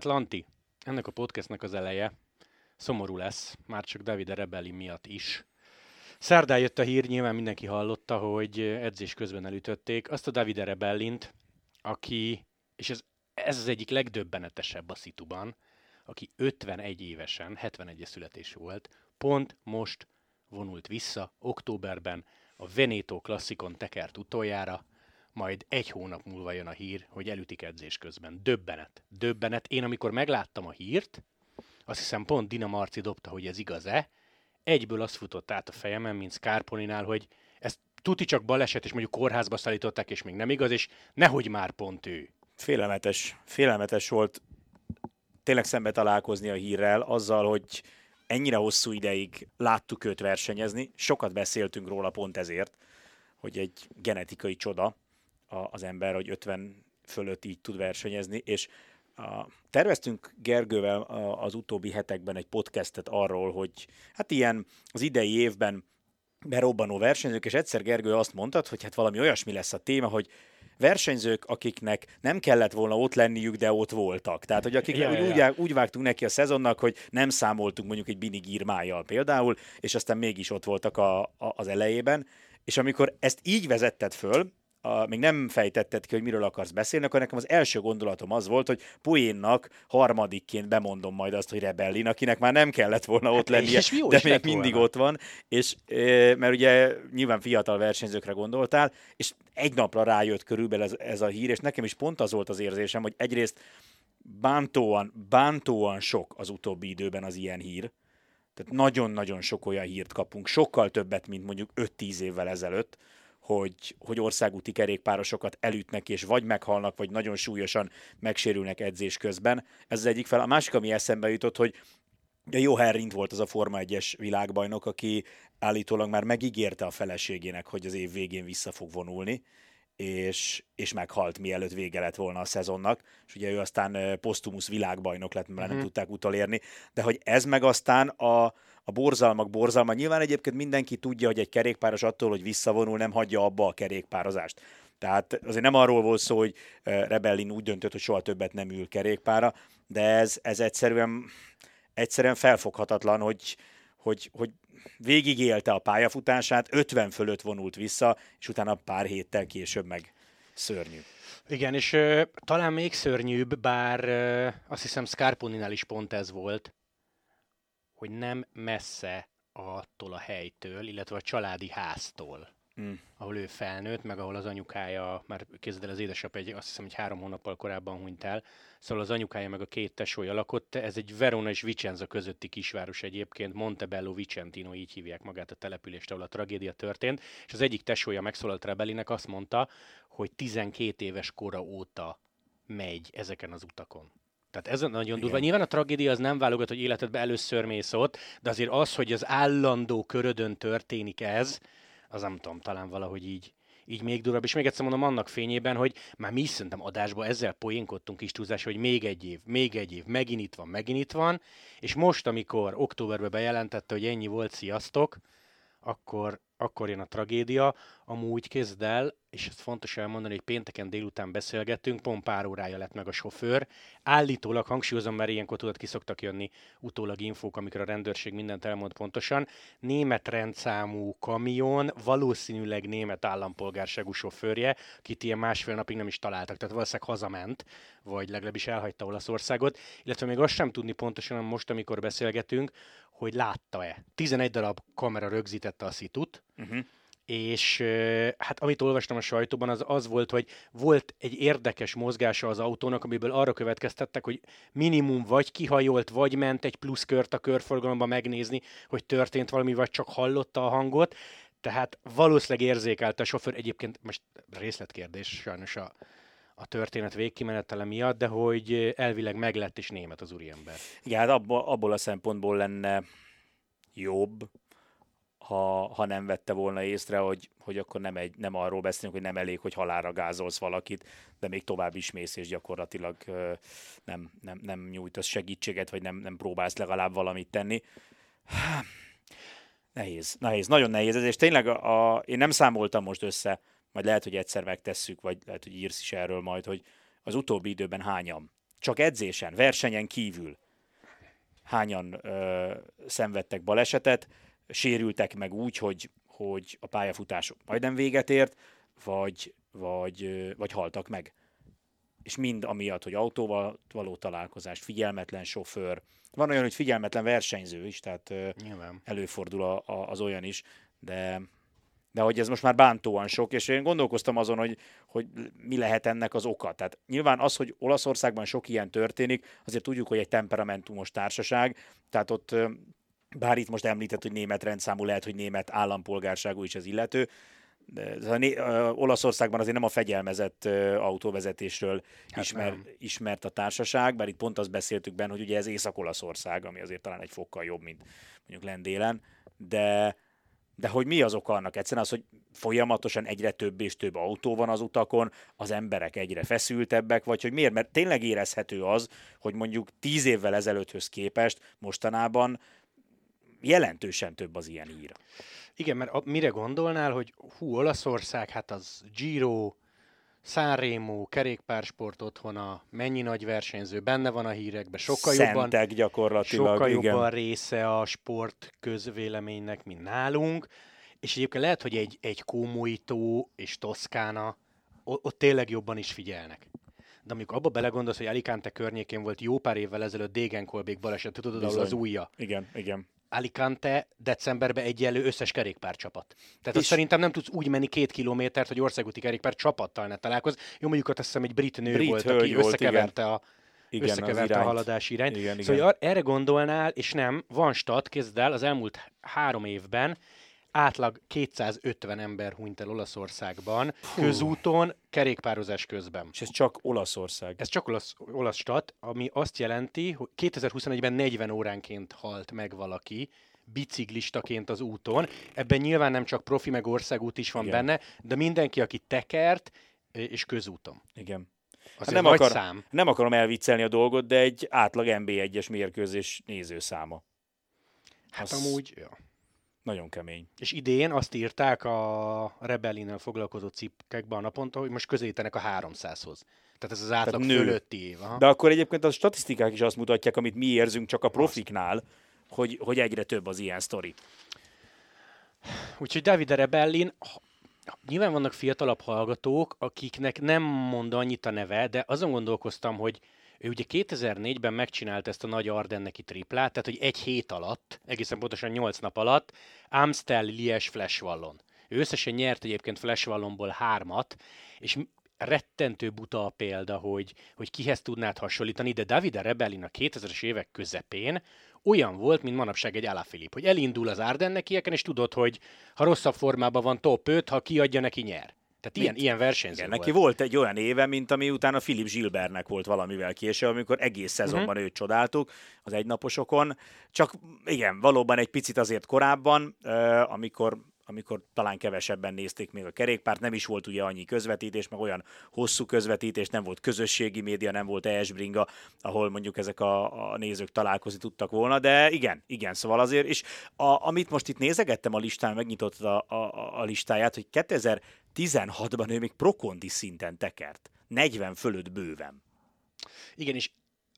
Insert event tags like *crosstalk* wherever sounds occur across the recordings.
Hát Lanti, ennek a podcastnek az eleje szomorú lesz, már csak David Rebelli miatt is. Szerdán jött a hír, nyilván mindenki hallotta, hogy edzés közben elütötték azt a David Rebellint, aki, és ez, ez az egyik legdöbbenetesebb a szituban, aki 51 évesen, 71 születésű volt, pont most vonult vissza októberben a Veneto klasszikon tekert utoljára, majd egy hónap múlva jön a hír, hogy elütik edzés közben. Döbbenet. Döbbenet. Én amikor megláttam a hírt, azt hiszem pont Dina Marci dobta, hogy ez igaz-e, egyből azt futott át a fejemen, mint Scarponinál, hogy ez tuti csak baleset, és mondjuk kórházba szállították, és még nem igaz, és nehogy már pont ő. Félelmetes, félelmetes volt tényleg szembe találkozni a hírrel, azzal, hogy ennyire hosszú ideig láttuk őt versenyezni, sokat beszéltünk róla pont ezért, hogy egy genetikai csoda az ember, hogy 50 fölött így tud versenyezni, és a, terveztünk Gergővel az utóbbi hetekben egy podcastet arról, hogy hát ilyen az idei évben berobbanó versenyzők, és egyszer Gergő azt mondta, hogy hát valami olyasmi lesz a téma, hogy versenyzők, akiknek nem kellett volna ott lenniük, de ott voltak. Tehát, hogy akik ja, úgy, ja. Úgy, úgy vágtunk neki a szezonnak, hogy nem számoltunk mondjuk egy binigírmájjal például, és aztán mégis ott voltak a, a, az elejében. És amikor ezt így vezetted föl, a, még nem fejtetted ki, hogy miről akarsz beszélni, akkor nekem az első gondolatom az volt, hogy poénnak harmadikként bemondom majd azt, hogy Rebellin, akinek már nem kellett volna ott hát, lennie, és de még mindig volna. ott van, és mert ugye nyilván fiatal versenyzőkre gondoltál, és egy napra rájött körülbelül ez, ez a hír, és nekem is pont az volt az érzésem, hogy egyrészt bántóan, bántóan sok az utóbbi időben az ilyen hír, tehát nagyon-nagyon sok olyan hírt kapunk, sokkal többet, mint mondjuk 5-10 évvel ezelőtt, hogy, hogy országúti kerékpárosokat elütnek, és vagy meghalnak, vagy nagyon súlyosan megsérülnek edzés közben. Ez az egyik fel. A másik, ami eszembe jutott, hogy a jó Herrint volt az a Forma 1-es világbajnok, aki állítólag már megígérte a feleségének, hogy az év végén vissza fog vonulni, és, és meghalt, mielőtt vége lett volna a szezonnak, és ugye ő aztán posztumusz világbajnok lett, mert uh-huh. nem mhm. tudták utolérni, de hogy ez meg aztán a, a borzalmak borzalma. Nyilván egyébként mindenki tudja, hogy egy kerékpáros attól, hogy visszavonul, nem hagyja abba a kerékpározást. Tehát azért nem arról volt szó, hogy Rebellin úgy döntött, hogy soha többet nem ül kerékpára, de ez, ez egyszerűen, egyszerűen felfoghatatlan, hogy, hogy, hogy végigélte a pályafutását, 50 fölött vonult vissza, és utána pár héttel később meg szörnyű. Igen, és ö, talán még szörnyűbb, bár ö, azt hiszem Scarponinál is pont ez volt, hogy nem messze attól a helytől, illetve a családi háztól, mm. ahol ő felnőtt, meg ahol az anyukája, már kezded el az édesap egy, azt hiszem, hogy három hónappal korábban hunyt el, szóval az anyukája meg a két tesója lakott, ez egy Verona és Vicenza közötti kisváros egyébként, Montebello Vicentino, így hívják magát a települést, ahol a tragédia történt, és az egyik tesója megszólalt Rebellinek, azt mondta, hogy 12 éves kora óta megy ezeken az utakon. Tehát ez nagyon Igen. durva. Nyilván a tragédia az nem válogat, hogy életedbe először mész ott, de azért az, hogy az állandó körödön történik ez, az nem tudom, talán valahogy így, így még durvább. És még egyszer mondom annak fényében, hogy már mi is szerintem adásban ezzel poénkodtunk kis túlzás, hogy még egy év, még egy év, megint itt van, megint itt van, és most, amikor októberben bejelentette, hogy ennyi volt, sziasztok, akkor, akkor jön a tragédia. Amúgy kezd el, és ezt fontos elmondani, hogy pénteken délután beszélgettünk, pont pár órája lett meg a sofőr. Állítólag, hangsúlyozom, mert ilyenkor tudod, ki szoktak jönni utólag infók, amikor a rendőrség mindent elmond pontosan. Német rendszámú kamion, valószínűleg német állampolgárságú sofőrje, akit ilyen másfél napig nem is találtak, tehát valószínűleg hazament, vagy legalábbis elhagyta Olaszországot, illetve még azt sem tudni pontosan, most, amikor beszélgetünk, hogy látta-e. 11 darab kamera rögzítette a szitut, uh-huh. És hát amit olvastam a sajtóban, az az volt, hogy volt egy érdekes mozgása az autónak, amiből arra következtettek, hogy minimum vagy kihajolt, vagy ment egy plusz kört a körforgalomba megnézni, hogy történt valami, vagy csak hallotta a hangot. Tehát valószínűleg érzékelte a sofőr, egyébként most részletkérdés sajnos a, a történet végkimenetele miatt, de hogy elvileg meglett is német az úriember. Igen, hát abból, abból a szempontból lenne jobb, ha, ha nem vette volna észre, hogy, hogy akkor nem, egy, nem arról beszélünk, hogy nem elég, hogy halára gázolsz valakit, de még tovább is mész, és gyakorlatilag nem, nem, nem nyújtasz segítséget, vagy nem, nem próbálsz legalább valamit tenni. Nehéz, nehéz, nagyon nehéz ez, és tényleg a, a, én nem számoltam most össze, majd lehet, hogy egyszer megtesszük, vagy lehet, hogy írsz is erről majd, hogy az utóbbi időben hányan? Csak edzésen, versenyen kívül. Hányan ö, szenvedtek balesetet, sérültek meg úgy, hogy, hogy a pályafutások majdnem véget ért, vagy, vagy, vagy haltak meg. És mind amiatt, hogy autóval való találkozás, figyelmetlen sofőr, van olyan, hogy figyelmetlen versenyző is, tehát Nyilván. előfordul a, a, az olyan is, de de hogy ez most már bántóan sok, és én gondolkoztam azon, hogy, hogy mi lehet ennek az oka. Tehát nyilván az, hogy Olaszországban sok ilyen történik, azért tudjuk, hogy egy temperamentumos társaság, tehát ott bár itt most említett, hogy német rendszámú, lehet, hogy német állampolgárságú is az illető, de né- Olaszországban azért nem a fegyelmezett autóvezetésről hát ismer, ismert a társaság, bár itt pont azt beszéltük benne, hogy ugye ez Észak-Olaszország, ami azért talán egy fokkal jobb, mint mondjuk Lendélen, de de hogy mi az oka annak? Egyszerűen az, hogy folyamatosan egyre több és több autó van az utakon, az emberek egyre feszültebbek, vagy hogy miért? Mert tényleg érezhető az, hogy mondjuk tíz évvel ezelőtthöz képest mostanában jelentősen több az ilyen hír. Igen, mert a, mire gondolnál, hogy hú, Olaszország, hát az Giro, Sanremo, kerékpársport otthona, mennyi nagy versenyző, benne van a hírekben, sokkal Szentek jobban, gyakorlatilag, sokkal igen. jobban része a sport közvéleménynek, mint nálunk, és egyébként lehet, hogy egy, egy Kómoító és Toszkána, ott tényleg jobban is figyelnek. De amikor abba belegondolsz, hogy Alicante környékén volt jó pár évvel ezelőtt Degenkolbék baleset, tudod, ahol az újja. Igen, igen. Alicante decemberben egyenlő összes kerékpárcsapat. Tehát azt szerintem nem tudsz úgy menni két kilométert, hogy országúti kerékpár csapattal ne találkoz. Jó, mondjuk azt hiszem egy brit nő Brit volt, aki volt, összekeverte igen. a Igen, összekeverte a irányt. haladási irányt. Igen, szóval igen. erre gondolnál, és nem, van stat, kezd el, az elmúlt három évben átlag 250 ember hunyt el Olaszországban, közúton, kerékpározás közben. És ez csak Olaszország. Ez csak olasz, olasz stat, ami azt jelenti, hogy 2021-ben 40 óránként halt meg valaki, biciklistaként az úton. Ebben nyilván nem csak profi, meg országút is van Igen. benne, de mindenki, aki tekert, és közúton. Igen. Azért nem, nagy akar, szám. nem akarom elviccelni a dolgot, de egy átlag NB1-es mérkőzés nézőszáma. Hát az- amúgy, ja. Nagyon kemény. És idén azt írták a Rebellinnel foglalkozó cikkekben a naponta, hogy most közelítenek a 300-hoz. Tehát ez az átlag nő. fölötti év. Aha. De akkor egyébként a statisztikák is azt mutatják, amit mi érzünk csak a profiknál, hogy, hogy egyre több az ilyen sztori. Úgyhogy Davide Rebellin, nyilván vannak fiatalabb hallgatók, akiknek nem mond annyit a neve, de azon gondolkoztam, hogy ő ugye 2004-ben megcsinált ezt a nagy Ardenneki triplát, tehát hogy egy hét alatt, egészen pontosan 8 nap alatt, Amstel, Lies, Flashwallon. Ő összesen nyert egyébként Flashwallonból hármat, és rettentő buta a példa, hogy, hogy kihez tudnád hasonlítani, de Davide Rebellin a 2000-es évek közepén olyan volt, mint manapság egy Alaphilipp, hogy elindul az Ardennekieken, és tudod, hogy ha rosszabb formában van top 5, ha kiadja, neki nyer. Tehát ilyen, ilyen versenyző Igen, volt. neki volt egy olyan éve, mint ami utána Philip Gilbertnek volt valamivel késő, amikor egész szezonban Mhm. uh-huh. őt csodáltuk az egynaposokon. Csak igen, valóban egy picit azért korábban, uh, amikor amikor talán kevesebben nézték még a kerékpárt, nem is volt ugye annyi közvetítés, meg olyan hosszú közvetítés, nem volt közösségi média, nem volt ES-bringa, ahol mondjuk ezek a, a nézők találkozni tudtak volna, de igen, igen, szóval azért, és a, amit most itt nézegettem a listán, megnyitott a, a, a listáját, hogy 2016-ban ő még prokondi szinten tekert. 40 fölött bőven. Igen, és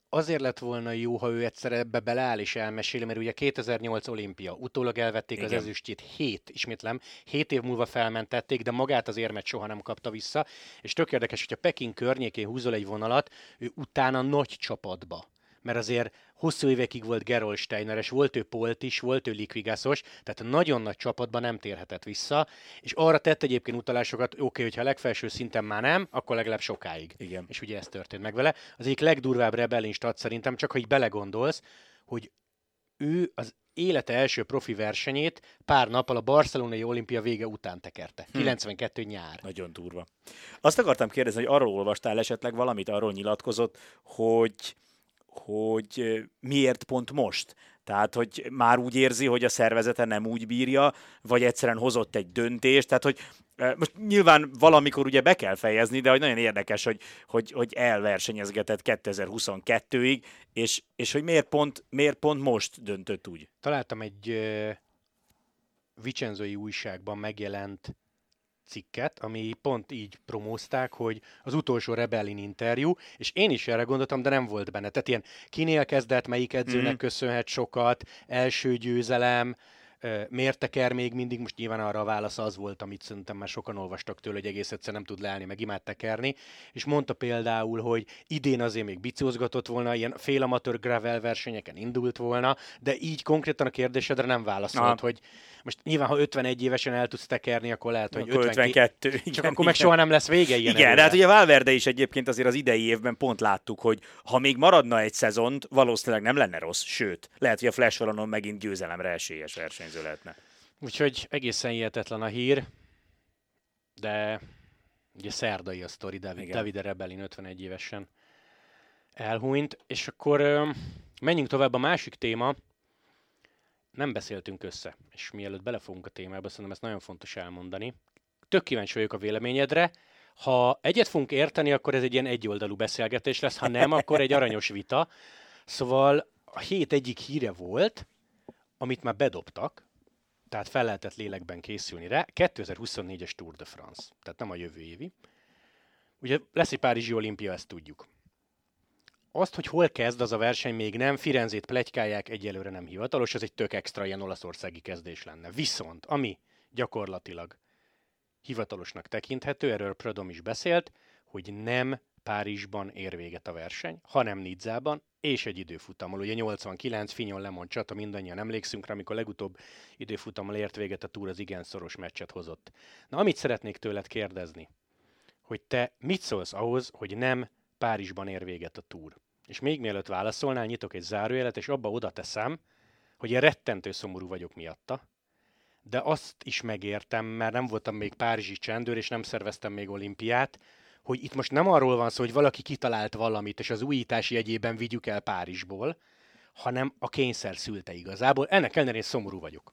azért lett volna jó, ha ő egyszer ebbe beleáll és elmeséli, mert ugye 2008 olimpia, utólag elvették Igen. az ezüstjét, hét, ismétlem, hét év múlva felmentették, de magát az érmet soha nem kapta vissza, és tök érdekes, hogyha Peking környékén húzol egy vonalat, ő utána nagy csapatba. Mert azért hosszú évekig volt Gerolsteiner, és volt ő Polt is, volt ő Likvigászos, tehát nagyon nagy csapatban nem térhetett vissza, és arra tett egyébként utalásokat, oké, okay, hogyha a legfelső szinten már nem, akkor legalább sokáig. Igen. És ugye ez történt meg vele. Az egyik legdurvább Rebellin stat szerintem, csak ha így belegondolsz, hogy ő az élete első profi versenyét pár nappal a barcelonai olimpia vége után tekerte. Hm. 92 nyár. Nagyon durva. Azt akartam kérdezni, hogy arról olvastál esetleg valamit, arról nyilatkozott, hogy, hogy miért pont most? Tehát, hogy már úgy érzi, hogy a szervezete nem úgy bírja, vagy egyszerűen hozott egy döntést, tehát, hogy most nyilván valamikor ugye be kell fejezni, de hogy nagyon érdekes, hogy, hogy, hogy elversenyezgetett 2022-ig, és, és hogy miért pont, miért pont most döntött úgy? Találtam egy uh, Vicenzoi újságban megjelent cikket, ami pont így promózták, hogy az utolsó Rebellin interjú, és én is erre gondoltam, de nem volt benne. Tehát ilyen kinél kezdett, melyik edzőnek mm. köszönhet sokat, első győzelem, miért teker még mindig, most nyilván arra a válasz az volt, amit szerintem már sokan olvastak tőle, hogy egész egyszer nem tud leállni, meg imád tekerni, és mondta például, hogy idén azért még bicózgatott volna, ilyen félamatőr gravel versenyeken indult volna, de így konkrétan a kérdésedre nem válaszolt, Aha. hogy most nyilván, ha 51 évesen el tudsz tekerni, akkor lehet, hogy akkor 52. 52 igen, csak akkor igen. meg soha nem lesz vége ilyen Igen, de hát ugye Valverde is egyébként azért az idei évben pont láttuk, hogy ha még maradna egy szezont, valószínűleg nem lenne rossz, sőt, lehet, hogy a Flash megint győzelemre esélyes versenyző lehetne. Úgyhogy egészen hihetetlen a hír, de ugye szerdai a sztori, David, David Rebellin 51 évesen elhunyt, és akkor menjünk tovább a másik téma, nem beszéltünk össze, és mielőtt belefogunk a témába, szerintem ezt nagyon fontos elmondani. Tök kíváncsi vagyok a véleményedre. Ha egyet fogunk érteni, akkor ez egy ilyen egyoldalú beszélgetés lesz, ha nem, akkor egy aranyos vita. Szóval a hét egyik híre volt, amit már bedobtak, tehát fel lehetett lélekben készülni rá, 2024-es Tour de France, tehát nem a jövő évi. Ugye lesz egy Párizsi olimpia, ezt tudjuk. Azt, hogy hol kezd az a verseny, még nem. Firenzét plegykálják, egyelőre nem hivatalos, ez egy tök extra ilyen olaszországi kezdés lenne. Viszont, ami gyakorlatilag hivatalosnak tekinthető, erről Prodom is beszélt, hogy nem Párizsban ér véget a verseny, hanem Nidzában, és egy időfutammal. Ugye 89 Finyon Lemon csata, mindannyian emlékszünk rá, amikor legutóbb időfutammal ért véget a túr, az igen szoros meccset hozott. Na, amit szeretnék tőled kérdezni, hogy te mit szólsz ahhoz, hogy nem Párizsban ér véget a túr. És még mielőtt válaszolnál, nyitok egy zárójelet, és abba oda teszem, hogy én rettentő szomorú vagyok miatta, de azt is megértem, mert nem voltam még párizsi csendőr, és nem szerveztem még olimpiát, hogy itt most nem arról van szó, hogy valaki kitalált valamit, és az újítás jegyében vigyük el Párizsból, hanem a kényszer szülte igazából. Ennek ellenére én szomorú vagyok.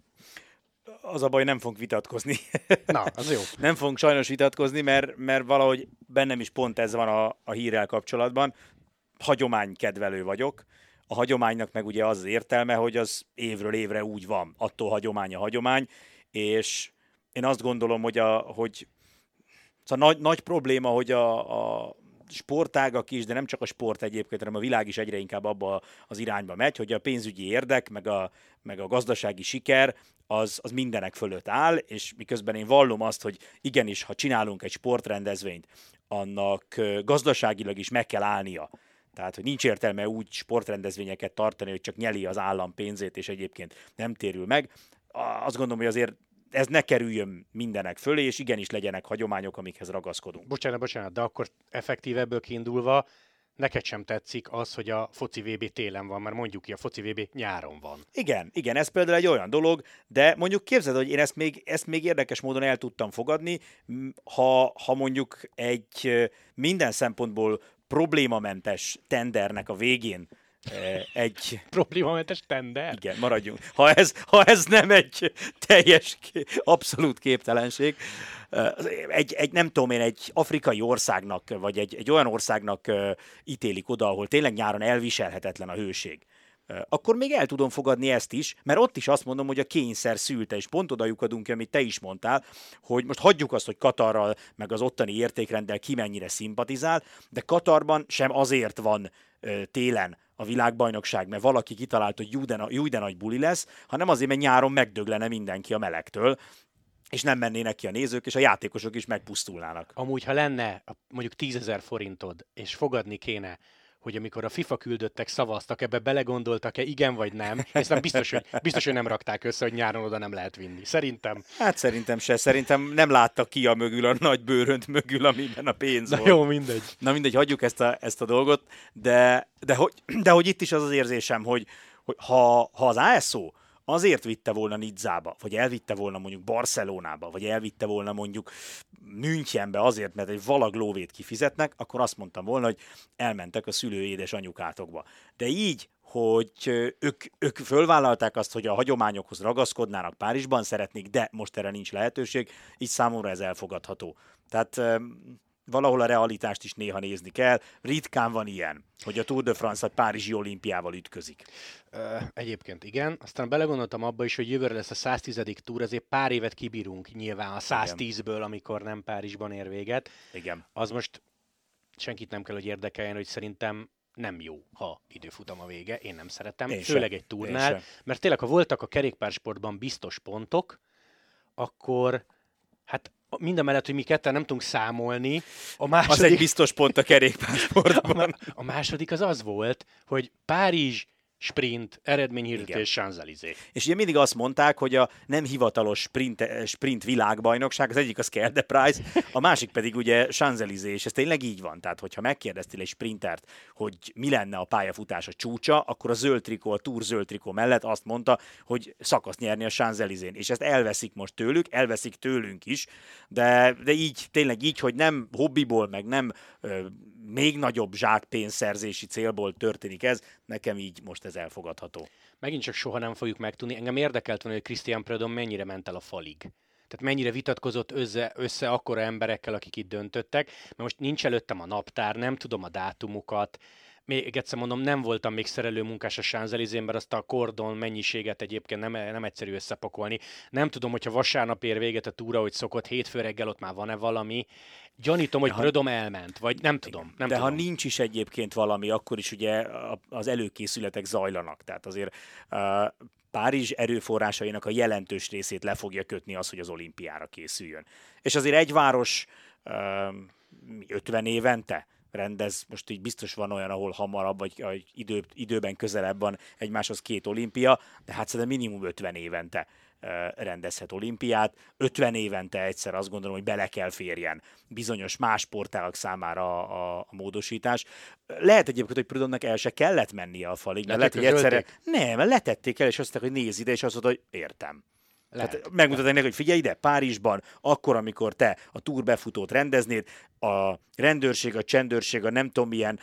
Az a baj, nem fogunk vitatkozni. *laughs* Na, az jó. nem fogunk sajnos vitatkozni, mert, mert valahogy bennem is pont ez van a, a hírrel kapcsolatban hagyománykedvelő vagyok. A hagyománynak meg ugye az, az értelme, hogy az évről évre úgy van, attól hagyomány a hagyomány, és én azt gondolom, hogy, a, hogy szóval nagy, nagy probléma, hogy a, a sportágak is, de nem csak a sport egyébként, hanem a világ is egyre inkább abba az irányba megy, hogy a pénzügyi érdek, meg a, meg a gazdasági siker, az, az mindenek fölött áll, és miközben én vallom azt, hogy igenis, ha csinálunk egy sportrendezvényt, annak gazdaságilag is meg kell állnia tehát, hogy nincs értelme úgy sportrendezvényeket tartani, hogy csak nyeli az állam pénzét, és egyébként nem térül meg. Azt gondolom, hogy azért ez ne kerüljön mindenek fölé, és igenis legyenek hagyományok, amikhez ragaszkodunk. Bocsánat, bocsánat, de akkor effektív ebből kiindulva neked sem tetszik az, hogy a foci VB télen van, mert mondjuk ki, a foci VB nyáron van. Igen, igen, ez például egy olyan dolog, de mondjuk képzeld, hogy én ezt még, ezt még érdekes módon el tudtam fogadni, ha, ha mondjuk egy minden szempontból problémamentes tendernek a végén egy... Problémamentes tender? Igen, maradjunk. Ha ez, ha ez nem egy teljes, abszolút képtelenség, eh, egy, egy, nem tudom én, egy afrikai országnak, vagy egy, egy olyan országnak eh, ítélik oda, ahol tényleg nyáron elviselhetetlen a hőség akkor még el tudom fogadni ezt is, mert ott is azt mondom, hogy a kényszer szülte, és pont oda lyukadunk, amit te is mondtál, hogy most hagyjuk azt, hogy Katarral, meg az ottani értékrenddel ki mennyire szimpatizál, de Katarban sem azért van télen a világbajnokság, mert valaki kitalált, hogy jó de nagy buli lesz, hanem azért, mert nyáron megdöglene mindenki a melegtől, és nem mennének ki a nézők, és a játékosok is megpusztulnának. Amúgy, ha lenne mondjuk 10 forintod, és fogadni kéne hogy amikor a FIFA küldöttek szavaztak, ebbe belegondoltak-e, igen vagy nem, és nem biztos, hogy, biztos, hogy nem rakták össze, hogy nyáron oda nem lehet vinni. Szerintem. Hát szerintem se. Szerintem nem láttak ki a mögül, a nagy bőrönt mögül, amiben a pénz Na volt. jó, mindegy. Na mindegy, hagyjuk ezt a, ezt a dolgot, de, de, hogy, de hogy itt is az az érzésem, hogy, hogy ha, ha az ASO azért vitte volna Nidzába, vagy elvitte volna mondjuk Barcelonába, vagy elvitte volna mondjuk Münchenbe azért, mert egy valag lóvét kifizetnek, akkor azt mondtam volna, hogy elmentek a szülő édes anyukátokba. De így, hogy ők, ők fölvállalták azt, hogy a hagyományokhoz ragaszkodnának Párizsban szeretnék, de most erre nincs lehetőség, így számomra ez elfogadható. Tehát valahol a realitást is néha nézni kell. Ritkán van ilyen, hogy a Tour de France a Párizsi olimpiával ütközik. Egyébként igen. Aztán belegondoltam abba is, hogy jövőre lesz a 110. túr, ezért pár évet kibírunk nyilván a 110-ből, amikor nem Párizsban ér véget. Igen. Az most senkit nem kell, hogy érdekeljen, hogy szerintem nem jó, ha időfutam a vége. Én nem szeretem, Én főleg sem. egy sem. mert tényleg, ha voltak a kerékpársportban biztos pontok, akkor hát mind a mellett, hogy mi ketten nem tudunk számolni, a Az egy második, biztos pont a kerékpársportban. *laughs* a, a második az az volt, hogy Párizs, sprint, eredményhirdetés, Champs-Élysées. És ugye mindig azt mondták, hogy a nem hivatalos sprint, sprint világbajnokság, az egyik az Kerde Prize, a másik pedig ugye Champs-Élysées, és ez tényleg így van. Tehát, hogyha megkérdeztél egy sprintert, hogy mi lenne a pályafutása csúcsa, akkor a zöld trikó, a Tour zöld trikó mellett azt mondta, hogy szakasz nyerni a Champs-Élysées-n. És ezt elveszik most tőlük, elveszik tőlünk is, de, de így, tényleg így, hogy nem hobbiból, meg nem ö, még nagyobb zsákpénzszerzési célból történik ez, nekem így most ez elfogadható. Megint csak soha nem fogjuk megtudni. Engem érdekelt volna, hogy Christian Predom mennyire ment el a falig. Tehát mennyire vitatkozott össze, össze akkora emberekkel, akik itt döntöttek, mert most nincs előttem a naptár, nem tudom a dátumokat, még egyszer mondom, nem voltam még szerelő munkás a Sánzelizén, mert azt a kordon mennyiséget egyébként nem, nem egyszerű összepakolni. Nem tudom, hogyha vasárnap ér véget a túra, hogy szokott, hétfő reggel ott már van-e valami. Gyanítom, hogy ha- Prödom elment, vagy nem tudom. Nem De tudom. ha nincs is egyébként valami, akkor is ugye az előkészületek zajlanak. Tehát azért uh, Párizs erőforrásainak a jelentős részét le fogja kötni az, hogy az olimpiára készüljön. És azért egy város uh, 50 évente rendez, most így biztos van olyan, ahol hamarabb, vagy vagy idő, időben közelebb van egymáshoz két olimpia, de hát szerintem minimum 50 évente rendezhet olimpiát. 50 évente egyszer azt gondolom, hogy bele kell férjen bizonyos más sportágak számára a, a, módosítás. Lehet egyébként, hogy Prudonnak el se kellett mennie a falig, mert lehet, hogy egyszerre... Nem, mert letették el, és azt mondták, hogy nézd ide, és azt mondta, hogy értem. Lehet. Tehát megmutatni neki, hogy figyelj ide, Párizsban, akkor, amikor te a túr befutót rendeznéd, a rendőrség, a csendőrség, a nem tudom milyen,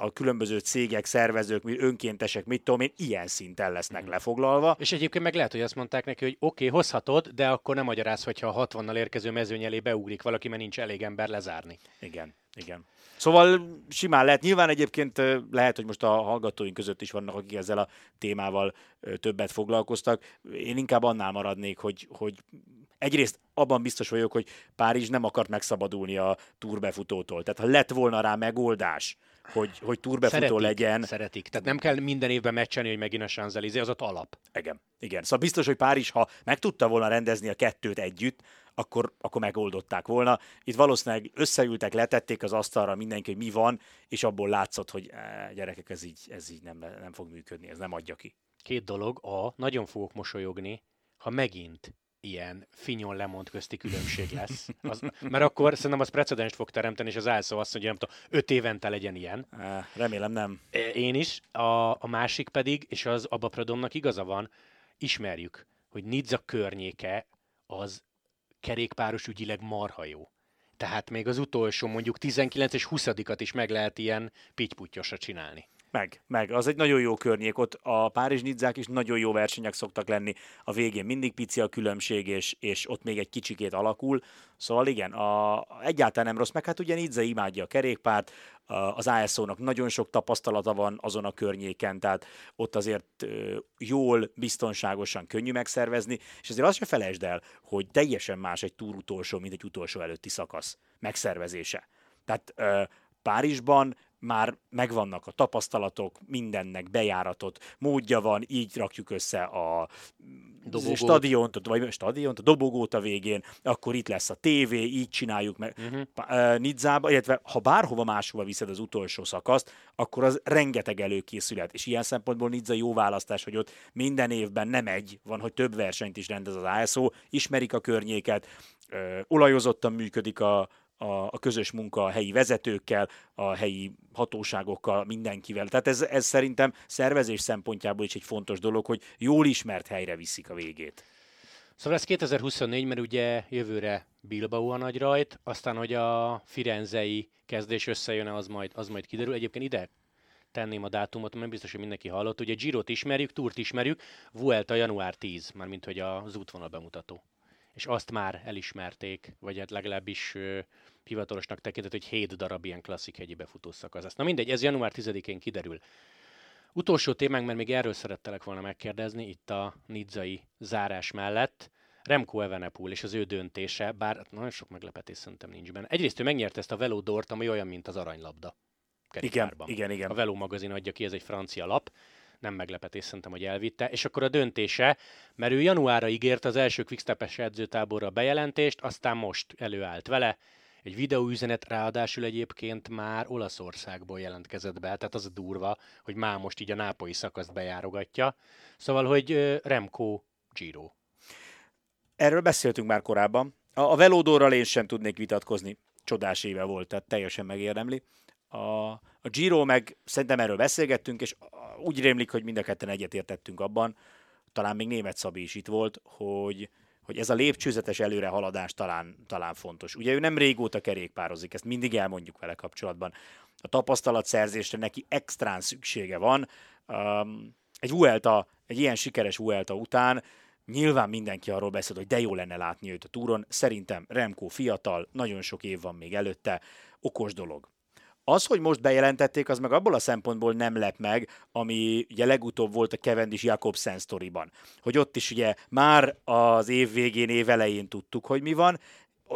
a különböző cégek, szervezők, önkéntesek, mit tudom én, ilyen szinten lesznek lefoglalva. És egyébként meg lehet, hogy azt mondták neki, hogy oké, okay, hozhatod, de akkor nem magyaráz, hogyha a 60-nal érkező mezőny elé beugrik valaki, mert nincs elég ember lezárni. Igen, igen. Szóval simán lehet. Nyilván egyébként lehet, hogy most a hallgatóink között is vannak, akik ezzel a témával többet foglalkoztak. Én inkább annál maradnék, hogy, hogy egyrészt abban biztos vagyok, hogy Párizs nem akart megszabadulni a túrbefutótól. Tehát ha lett volna rá megoldás, hogy, hogy túrbefutó szeretik, legyen, Szeretik. Tehát nem kell minden évben meccselni, hogy megint a Champs-Élysées, az ott alap. igen, igen. Szóval biztos, hogy Párizs, ha meg tudta volna rendezni a kettőt együtt, akkor, akkor megoldották volna. Itt valószínűleg összeültek, letették az asztalra mindenki, hogy mi van, és abból látszott, hogy e, gyerekek, ez így, ez így nem, nem fog működni, ez nem adja ki. Két dolog. A, nagyon fogok mosolyogni, ha megint ilyen finyon lemond közti különbség lesz. Az, mert akkor szerintem az precedenst fog teremteni, és az elszó azt mondja, nem tudom, öt évente legyen ilyen. Remélem nem. Én is. A, a másik pedig, és az Abba Prodomnak igaza van, ismerjük, hogy Nizza környéke az kerékpáros ügyileg marha jó. Tehát még az utolsó mondjuk 19 és 20-at is meg lehet ilyen pittyputyosra csinálni. Meg, meg. Az egy nagyon jó környék. Ott a párizs nidzák is nagyon jó versenyek szoktak lenni. A végén mindig pici a különbség, és, és ott még egy kicsikét alakul. Szóval igen, a, egyáltalán nem rossz. Meg hát ugye Nidze imádja a kerékpárt, az ASO-nak nagyon sok tapasztalata van azon a környéken, tehát ott azért jól, biztonságosan könnyű megszervezni, és azért azt se felejtsd el, hogy teljesen más egy túr utolsó, mint egy utolsó előtti szakasz megszervezése. Tehát Párizsban már megvannak a tapasztalatok, mindennek bejáratot, módja van, így rakjuk össze a Dobogót. stadiont, vagy stadiont, a dobogót a végén, akkor itt lesz a tévé, így csináljuk meg. Uh-huh. Nidzába, illetve ha bárhova máshova viszed az utolsó szakaszt, akkor az rengeteg előkészület, és ilyen szempontból Nidza jó választás, hogy ott minden évben nem egy, van, hogy több versenyt is rendez az ASO, ismerik a környéket, olajozottan működik a, a, a közös munka a helyi vezetőkkel, a helyi hatóságokkal, mindenkivel. Tehát ez, ez szerintem szervezés szempontjából is egy fontos dolog, hogy jól ismert helyre viszik a végét. Szóval ez 2024, mert ugye jövőre Bilbao a nagy rajt, aztán, hogy a firenzei kezdés összejön, az majd, az majd kiderül. Egyébként ide tenném a dátumot, mert biztos, hogy mindenki hallott. Ugye Girot ismerjük, Túrt ismerjük, Vuelta január 10, mármint hogy az útvonal bemutató. és azt már elismerték, vagy hát legalábbis hivatalosnak tekintett, hogy 7 darab ilyen klasszik hegyi befutó szakasz lesz. Na mindegy, ez január 10-én kiderül. Utolsó témánk, mert még erről szerettelek volna megkérdezni, itt a nidzai zárás mellett. Remco Evenepoel és az ő döntése, bár nagyon sok meglepetés szerintem nincs benne. Egyrészt ő megnyerte ezt a Velodort, ami olyan, mint az aranylabda. Igen, igen, igen. A Velo magazin adja ki, ez egy francia lap. Nem meglepetés szerintem, hogy elvitte. És akkor a döntése, mert ő januárra ígért az első Quickstep-es edzőtáborra bejelentést, aztán most előállt vele. Egy videóüzenet ráadásul egyébként már Olaszországból jelentkezett be, tehát az a durva, hogy már most így a nápoi szakaszt bejárogatja. Szóval, hogy Remco Giro. Erről beszéltünk már korábban. A, a Velodorral én sem tudnék vitatkozni. Csodás éve volt, tehát teljesen megérdemli. A, a Giro meg szerintem erről beszélgettünk, és úgy rémlik, hogy mind a ketten egyetértettünk abban, talán még német Szabi is itt volt, hogy, hogy ez a lépcsőzetes előrehaladás talán, talán fontos. Ugye ő nem régóta kerékpározik, ezt mindig elmondjuk vele kapcsolatban. A tapasztalatszerzésre neki extrán szüksége van. Um, egy Vuelta, egy ilyen sikeres Vuelta után Nyilván mindenki arról beszél, hogy de jó lenne látni őt a túron. Szerintem Remco fiatal, nagyon sok év van még előtte, okos dolog. Az, hogy most bejelentették, az meg abból a szempontból nem lep meg, ami ugye legutóbb volt a Cavendish Jakobsen sztoriban. Hogy ott is ugye már az év végén, év elején tudtuk, hogy mi van,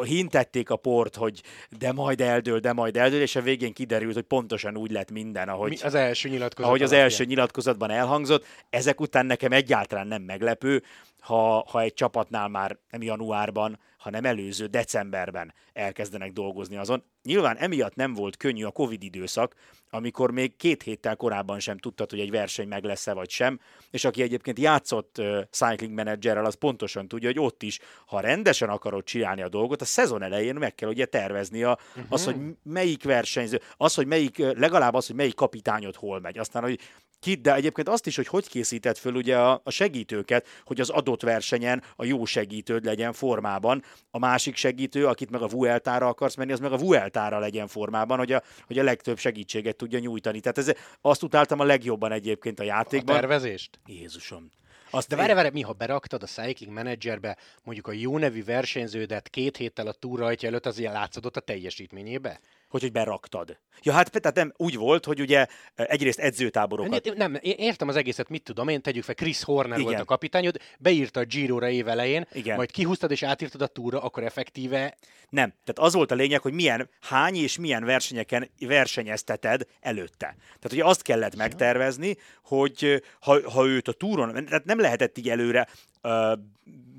hintették a port, hogy de majd eldől, de majd eldől, és a végén kiderült, hogy pontosan úgy lett minden, ahogy Mi az első nyilatkozat. ahogy az első nyilatkozatban elhangzott. Ezek után nekem egyáltalán nem meglepő, ha, ha egy csapatnál már nem januárban, hanem előző decemberben elkezdenek dolgozni azon. Nyilván emiatt nem volt könnyű a Covid időszak, amikor még két héttel korábban sem tudtad, hogy egy verseny meg lesz-e vagy sem, és aki egyébként játszott uh, cycling managerrel, az pontosan tudja, hogy ott is, ha rendesen akarod csinálni a dolgot, a szezon elején meg kell ugye tervezni a, uh-huh. az, hogy melyik versenyző, az, hogy melyik, legalább az, hogy melyik kapitányod hol megy. Aztán, hogy ki, de egyébként azt is, hogy hogy készített föl ugye a, a segítőket, hogy az adott versenyen a jó segítőd legyen formában, a másik segítő, akit meg a Vueltára akarsz menni, az meg a Vueltára legyen formában, hogy a, hogy a legtöbb segítséget tudja nyújtani. Tehát ez, azt utáltam a legjobban egyébként a játékban. A tervezést? Jézusom. Azt De várj, várj, mi ha beraktad a Cycling Managerbe mondjuk a jó nevű versenyződet két héttel a túrajtja előtt, az ilyen látszódott a teljesítményébe? Hogy, hogy beraktad. Ja, hát tehát nem úgy volt, hogy ugye egyrészt edzőtáborokat... Nem, nem, értem az egészet, mit tudom én, tegyük fel, Chris Horner Igen. volt a kapitányod, beírta a Giro-ra évelején, Igen. majd kihúztad és átírtad a túra, akkor effektíve... Nem, tehát az volt a lényeg, hogy milyen, hány és milyen versenyeken versenyezteted előtte. Tehát ugye azt kellett megtervezni, hogy ha, ha őt a túron, tehát nem lehetett így előre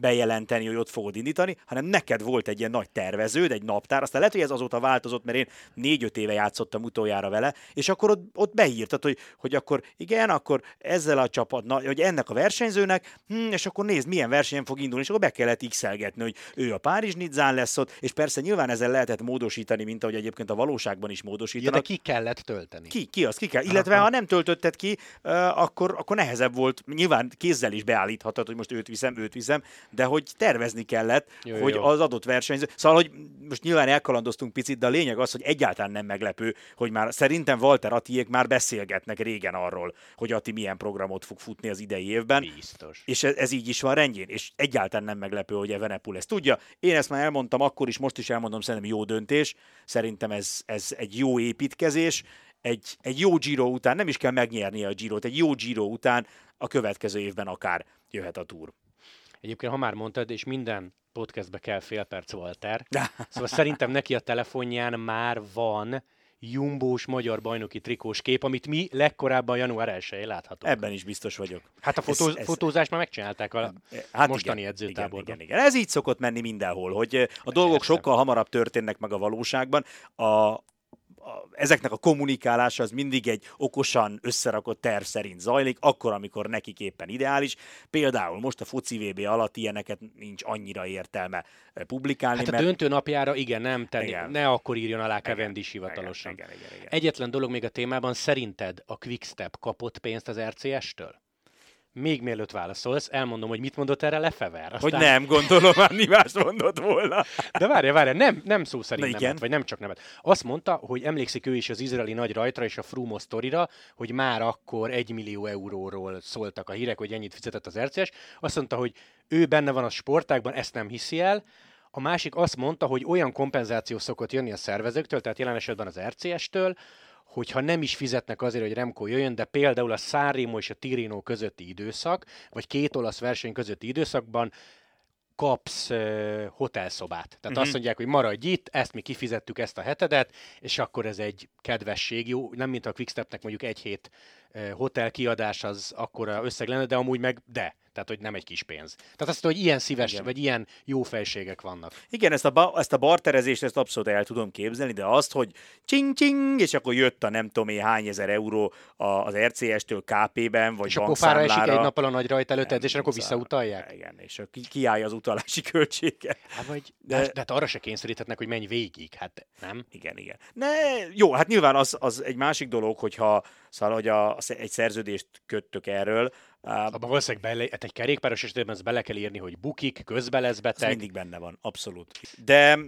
bejelenteni, hogy ott fogod indítani, hanem neked volt egy ilyen nagy terveződ, egy naptár, aztán lehet, hogy ez azóta változott, mert én négy-öt éve játszottam utoljára vele, és akkor ott, ott beírtad, hogy, hogy akkor igen, akkor ezzel a csapatnak, hogy ennek a versenyzőnek, hm, és akkor nézd, milyen versenyen fog indulni, és akkor be kellett x hogy ő a Párizs Nidzán lesz ott, és persze nyilván ezzel lehetett módosítani, mint ahogy egyébként a valóságban is módosítanak. Ja, de ki kellett tölteni. Ki, ki az, ki kell. Illetve ha nem töltötted ki, akkor, akkor nehezebb volt, nyilván kézzel is beállíthatod, hogy most őt viszem, őt viszem, de hogy tervezni kellett, jó, hogy jó. az adott versenyző. Szóval, hogy most nyilván elkalandoztunk picit, de a lényeg az, hogy egyáltalán nem meglepő, hogy már szerintem Walter Attiék már beszélgetnek régen arról, hogy Ati milyen programot fog futni az idei évben. Biztos. És ez, ez így is van rendjén, és egyáltalán nem meglepő, hogy Evenepul ezt tudja. Én ezt már elmondtam akkor is, most is elmondom, szerintem jó döntés. Szerintem ez, ez egy jó építkezés, egy, egy jó Giro után, nem is kell megnyernie a Girot, egy jó Giro után a következő évben akár jöhet a túr. Egyébként, ha már mondtad, és minden podcastbe kell fél perc Walter, *laughs* szóval szerintem neki a telefonján már van jumbós magyar bajnoki trikós kép, amit mi legkorábban január 1 láthatunk. Ebben is biztos vagyok. Hát a fotó, ez, ez... fotózást már megcsinálták a hát mostani igen, edzőtáborban. Igen, igen, igen. Ez így szokott menni mindenhol, hogy a dolgok sokkal hamarabb történnek meg a valóságban. A, a, ezeknek a kommunikálása az mindig egy okosan összerakott terv szerint zajlik, akkor, amikor nekik éppen ideális. Például most a foci VB alatt ilyeneket nincs annyira értelme publikálni. Hát a mert... döntő napjára igen, nem tenni, igen. ne akkor írjon alá Cavendish hivatalosan. Igen, igen, igen, igen. Egyetlen dolog még a témában, szerinted a Quickstep kapott pénzt az RCS-től? Még mielőtt válaszolsz, elmondom, hogy mit mondott erre Lefever. Aztán... Hogy nem, gondolom, már mást mondott volna. *laughs* De várja, várja, nem, nem szó szerint Na, nemet, vagy nem csak nemet. Azt mondta, hogy emlékszik ő is az izraeli nagy rajtra és a Frumo sztorira, hogy már akkor egy millió euróról szóltak a hírek, hogy ennyit fizetett az RCS. Azt mondta, hogy ő benne van a sportákban, ezt nem hiszi el, a másik azt mondta, hogy olyan kompenzáció szokott jönni a szervezőktől, tehát jelen esetben az RCS-től, hogyha nem is fizetnek azért, hogy Remco jöjjön, de például a Sanremo és a Tirino közötti időszak, vagy két olasz verseny közötti időszakban kapsz uh, hotelszobát. Tehát uh-huh. azt mondják, hogy maradj itt, ezt mi kifizettük ezt a hetedet, és akkor ez egy kedvesség, jó, nem mint a Quickstepnek mondjuk egy hét uh, hotel kiadás az akkora összeg lenne, de amúgy meg de. Tehát, hogy nem egy kis pénz. Tehát azt hogy ilyen szíves, Igen. vagy ilyen jó fejségek vannak. Igen, ezt a, ba- ezt a barterezést ezt abszolút el tudom képzelni, de azt, hogy csing-csing, és akkor jött a nem tudom én hány ezer euró az RCS-től KP-ben, vagy És akkor fára esik egy nappal a nagy rajt előtt, és akkor visszautalják? Igen, és ki, kiállja az utalási költséget. Hát, vagy, de, de, de hát arra se kényszeríthetnek, hogy menj végig, hát nem? Igen, igen. Ne, jó, hát nyilván az, az egy másik dolog, hogyha szóval, hogy a, egy szerződést köttök erről, abban valószínűleg bele, hát egy kerékpáros esetében ezt bele kell írni, hogy bukik, közben lesz beteg. Ez mindig benne van, abszolút. De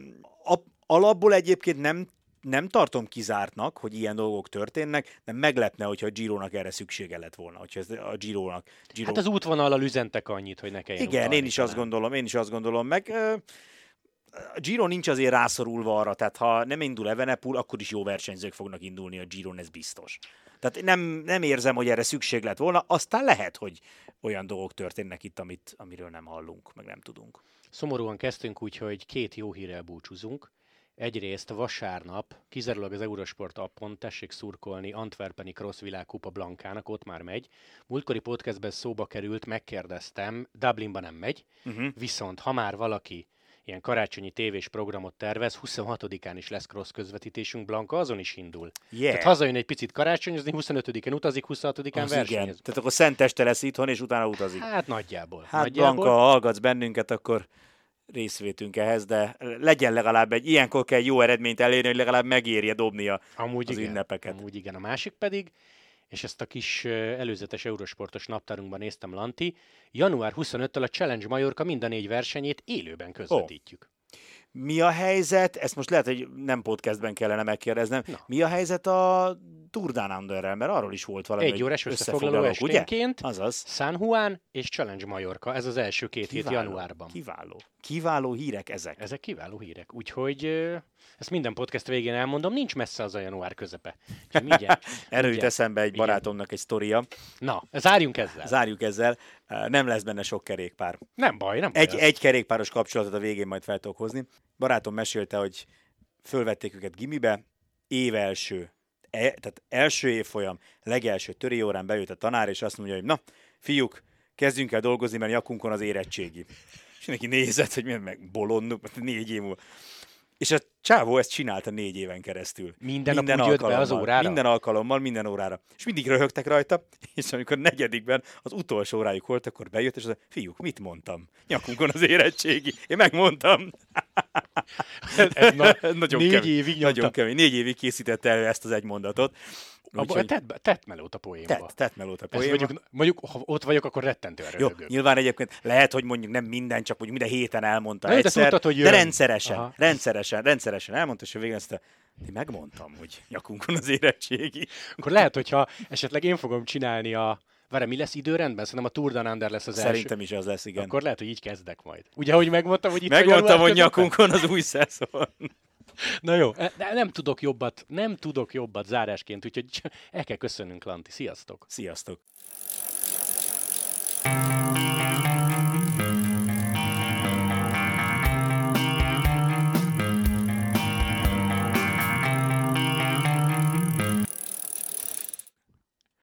a, alapból egyébként nem nem tartom kizártnak, hogy ilyen dolgok történnek, de meglepne, hogyha a Gironak erre szükssége lett volna, hogyha ez a Gironak... Giro... Hát az útvonallal üzentek annyit, hogy ne kelljen Igen, én is talán. azt gondolom, én is azt gondolom, meg a Giro nincs azért rászorulva arra, tehát ha nem indul Evenepul, akkor is jó versenyzők fognak indulni a Giron, ez biztos. Tehát nem, nem érzem, hogy erre szükség lett volna, aztán lehet, hogy olyan dolgok történnek itt, amit, amiről nem hallunk, meg nem tudunk. Szomorúan kezdtünk úgy, hogy két jó hírrel búcsúzunk. Egyrészt vasárnap kizárólag az Eurosport appon tessék szurkolni Antwerpeni Cross Világkupa Blankának, ott már megy. Múltkori podcastben szóba került, megkérdeztem, Dublinban nem megy, uh-huh. viszont ha már valaki ilyen karácsonyi tévés programot tervez, 26-án is lesz cross közvetítésünk, Blanka azon is indul. Yeah. Tehát hazajön egy picit karácsonyozni, 25-én utazik, 26-án az versenyez. Igen. Tehát akkor szenteste lesz itthon, és utána utazik. Hát nagyjából. Hát nagyjából. Blanka, ha hallgatsz bennünket, akkor részvétünk ehhez, de legyen legalább egy, ilyenkor kell jó eredményt elérni, hogy legalább megérje dobnia amúgy az igen, ünnepeket. Amúgy igen, a másik pedig, és ezt a kis előzetes eurosportos naptárunkban néztem, Lanti, január 25-től a Challenge Majorka mind a négy versenyét élőben közvetítjük. Oh. Mi a helyzet, ezt most lehet, hogy nem podcastben kellene megkérdeznem, Na. mi a helyzet a Tour Down Underrel, mert arról is volt valami Egy órás összefoglaló esténként? Azaz. San Juan és Challenge Majorka, ez az első két kiváló, hét januárban. Kiváló. Kiváló hírek ezek. Ezek kiváló hírek, úgyhogy ezt minden podcast végén elmondom, nincs messze az a január közepe. *laughs* Erről jut eszembe egy barátomnak egy sztoria. Na, zárjunk ezzel. Zárjuk ezzel. Nem lesz benne sok kerékpár. Nem baj, nem baj. Egy, egy kerékpáros kapcsolatot a végén majd fel tudok hozni. Barátom mesélte, hogy fölvették őket gimibe, év első, e, tehát első évfolyam, legelső töri órán bejött a tanár, és azt mondja, hogy na, fiúk, kezdjünk el dolgozni, mert nyakunkon az érettségi. És neki nézett, hogy milyen meg bolonduk, négy év múlva. És a csávó ezt csinálta négy éven keresztül. Minden, minden nap alkalommal, az órára? Minden alkalommal, minden órára. És mindig röhögtek rajta, és amikor negyedikben az utolsó órájuk volt, akkor bejött, és az fiúk, mit mondtam? Nyakunkon az érettségi. Én megmondtam. Ez na, *laughs* nagyon négy kemény, évig nyomta. Nagyon kemény. Négy évig készítette elő ezt az egy mondatot. Abba, tett, tett melót a poénba. Tett, tett melót a poénba. Mondjuk, mondjuk, ha ott vagyok, akkor rettentően Jó, nyilván egyébként lehet, hogy mondjuk nem minden, csak mondjuk minden héten elmondta Na, egyszer, de, tudtad, hogy de rendszeresen, Aha. rendszeresen, rendszeresen elmondta, és a végén ezt a, én megmondtam, hogy nyakunkon az érettségi. Akkor lehet, hogyha esetleg én fogom csinálni a, Várj, mi lesz időrendben? Szerintem a Tour Down Under lesz az Szerintem első. is az lesz, igen. Akkor lehet, hogy így kezdek majd. Ugye, ahogy megmondtam, hogy itt Megmondtam, hogy nyakunkon az új szezon. Na jó, e, de nem tudok jobbat, nem tudok jobbat zárásként, úgyhogy el kell köszönnünk, Lanti. Sziasztok! Sziasztok!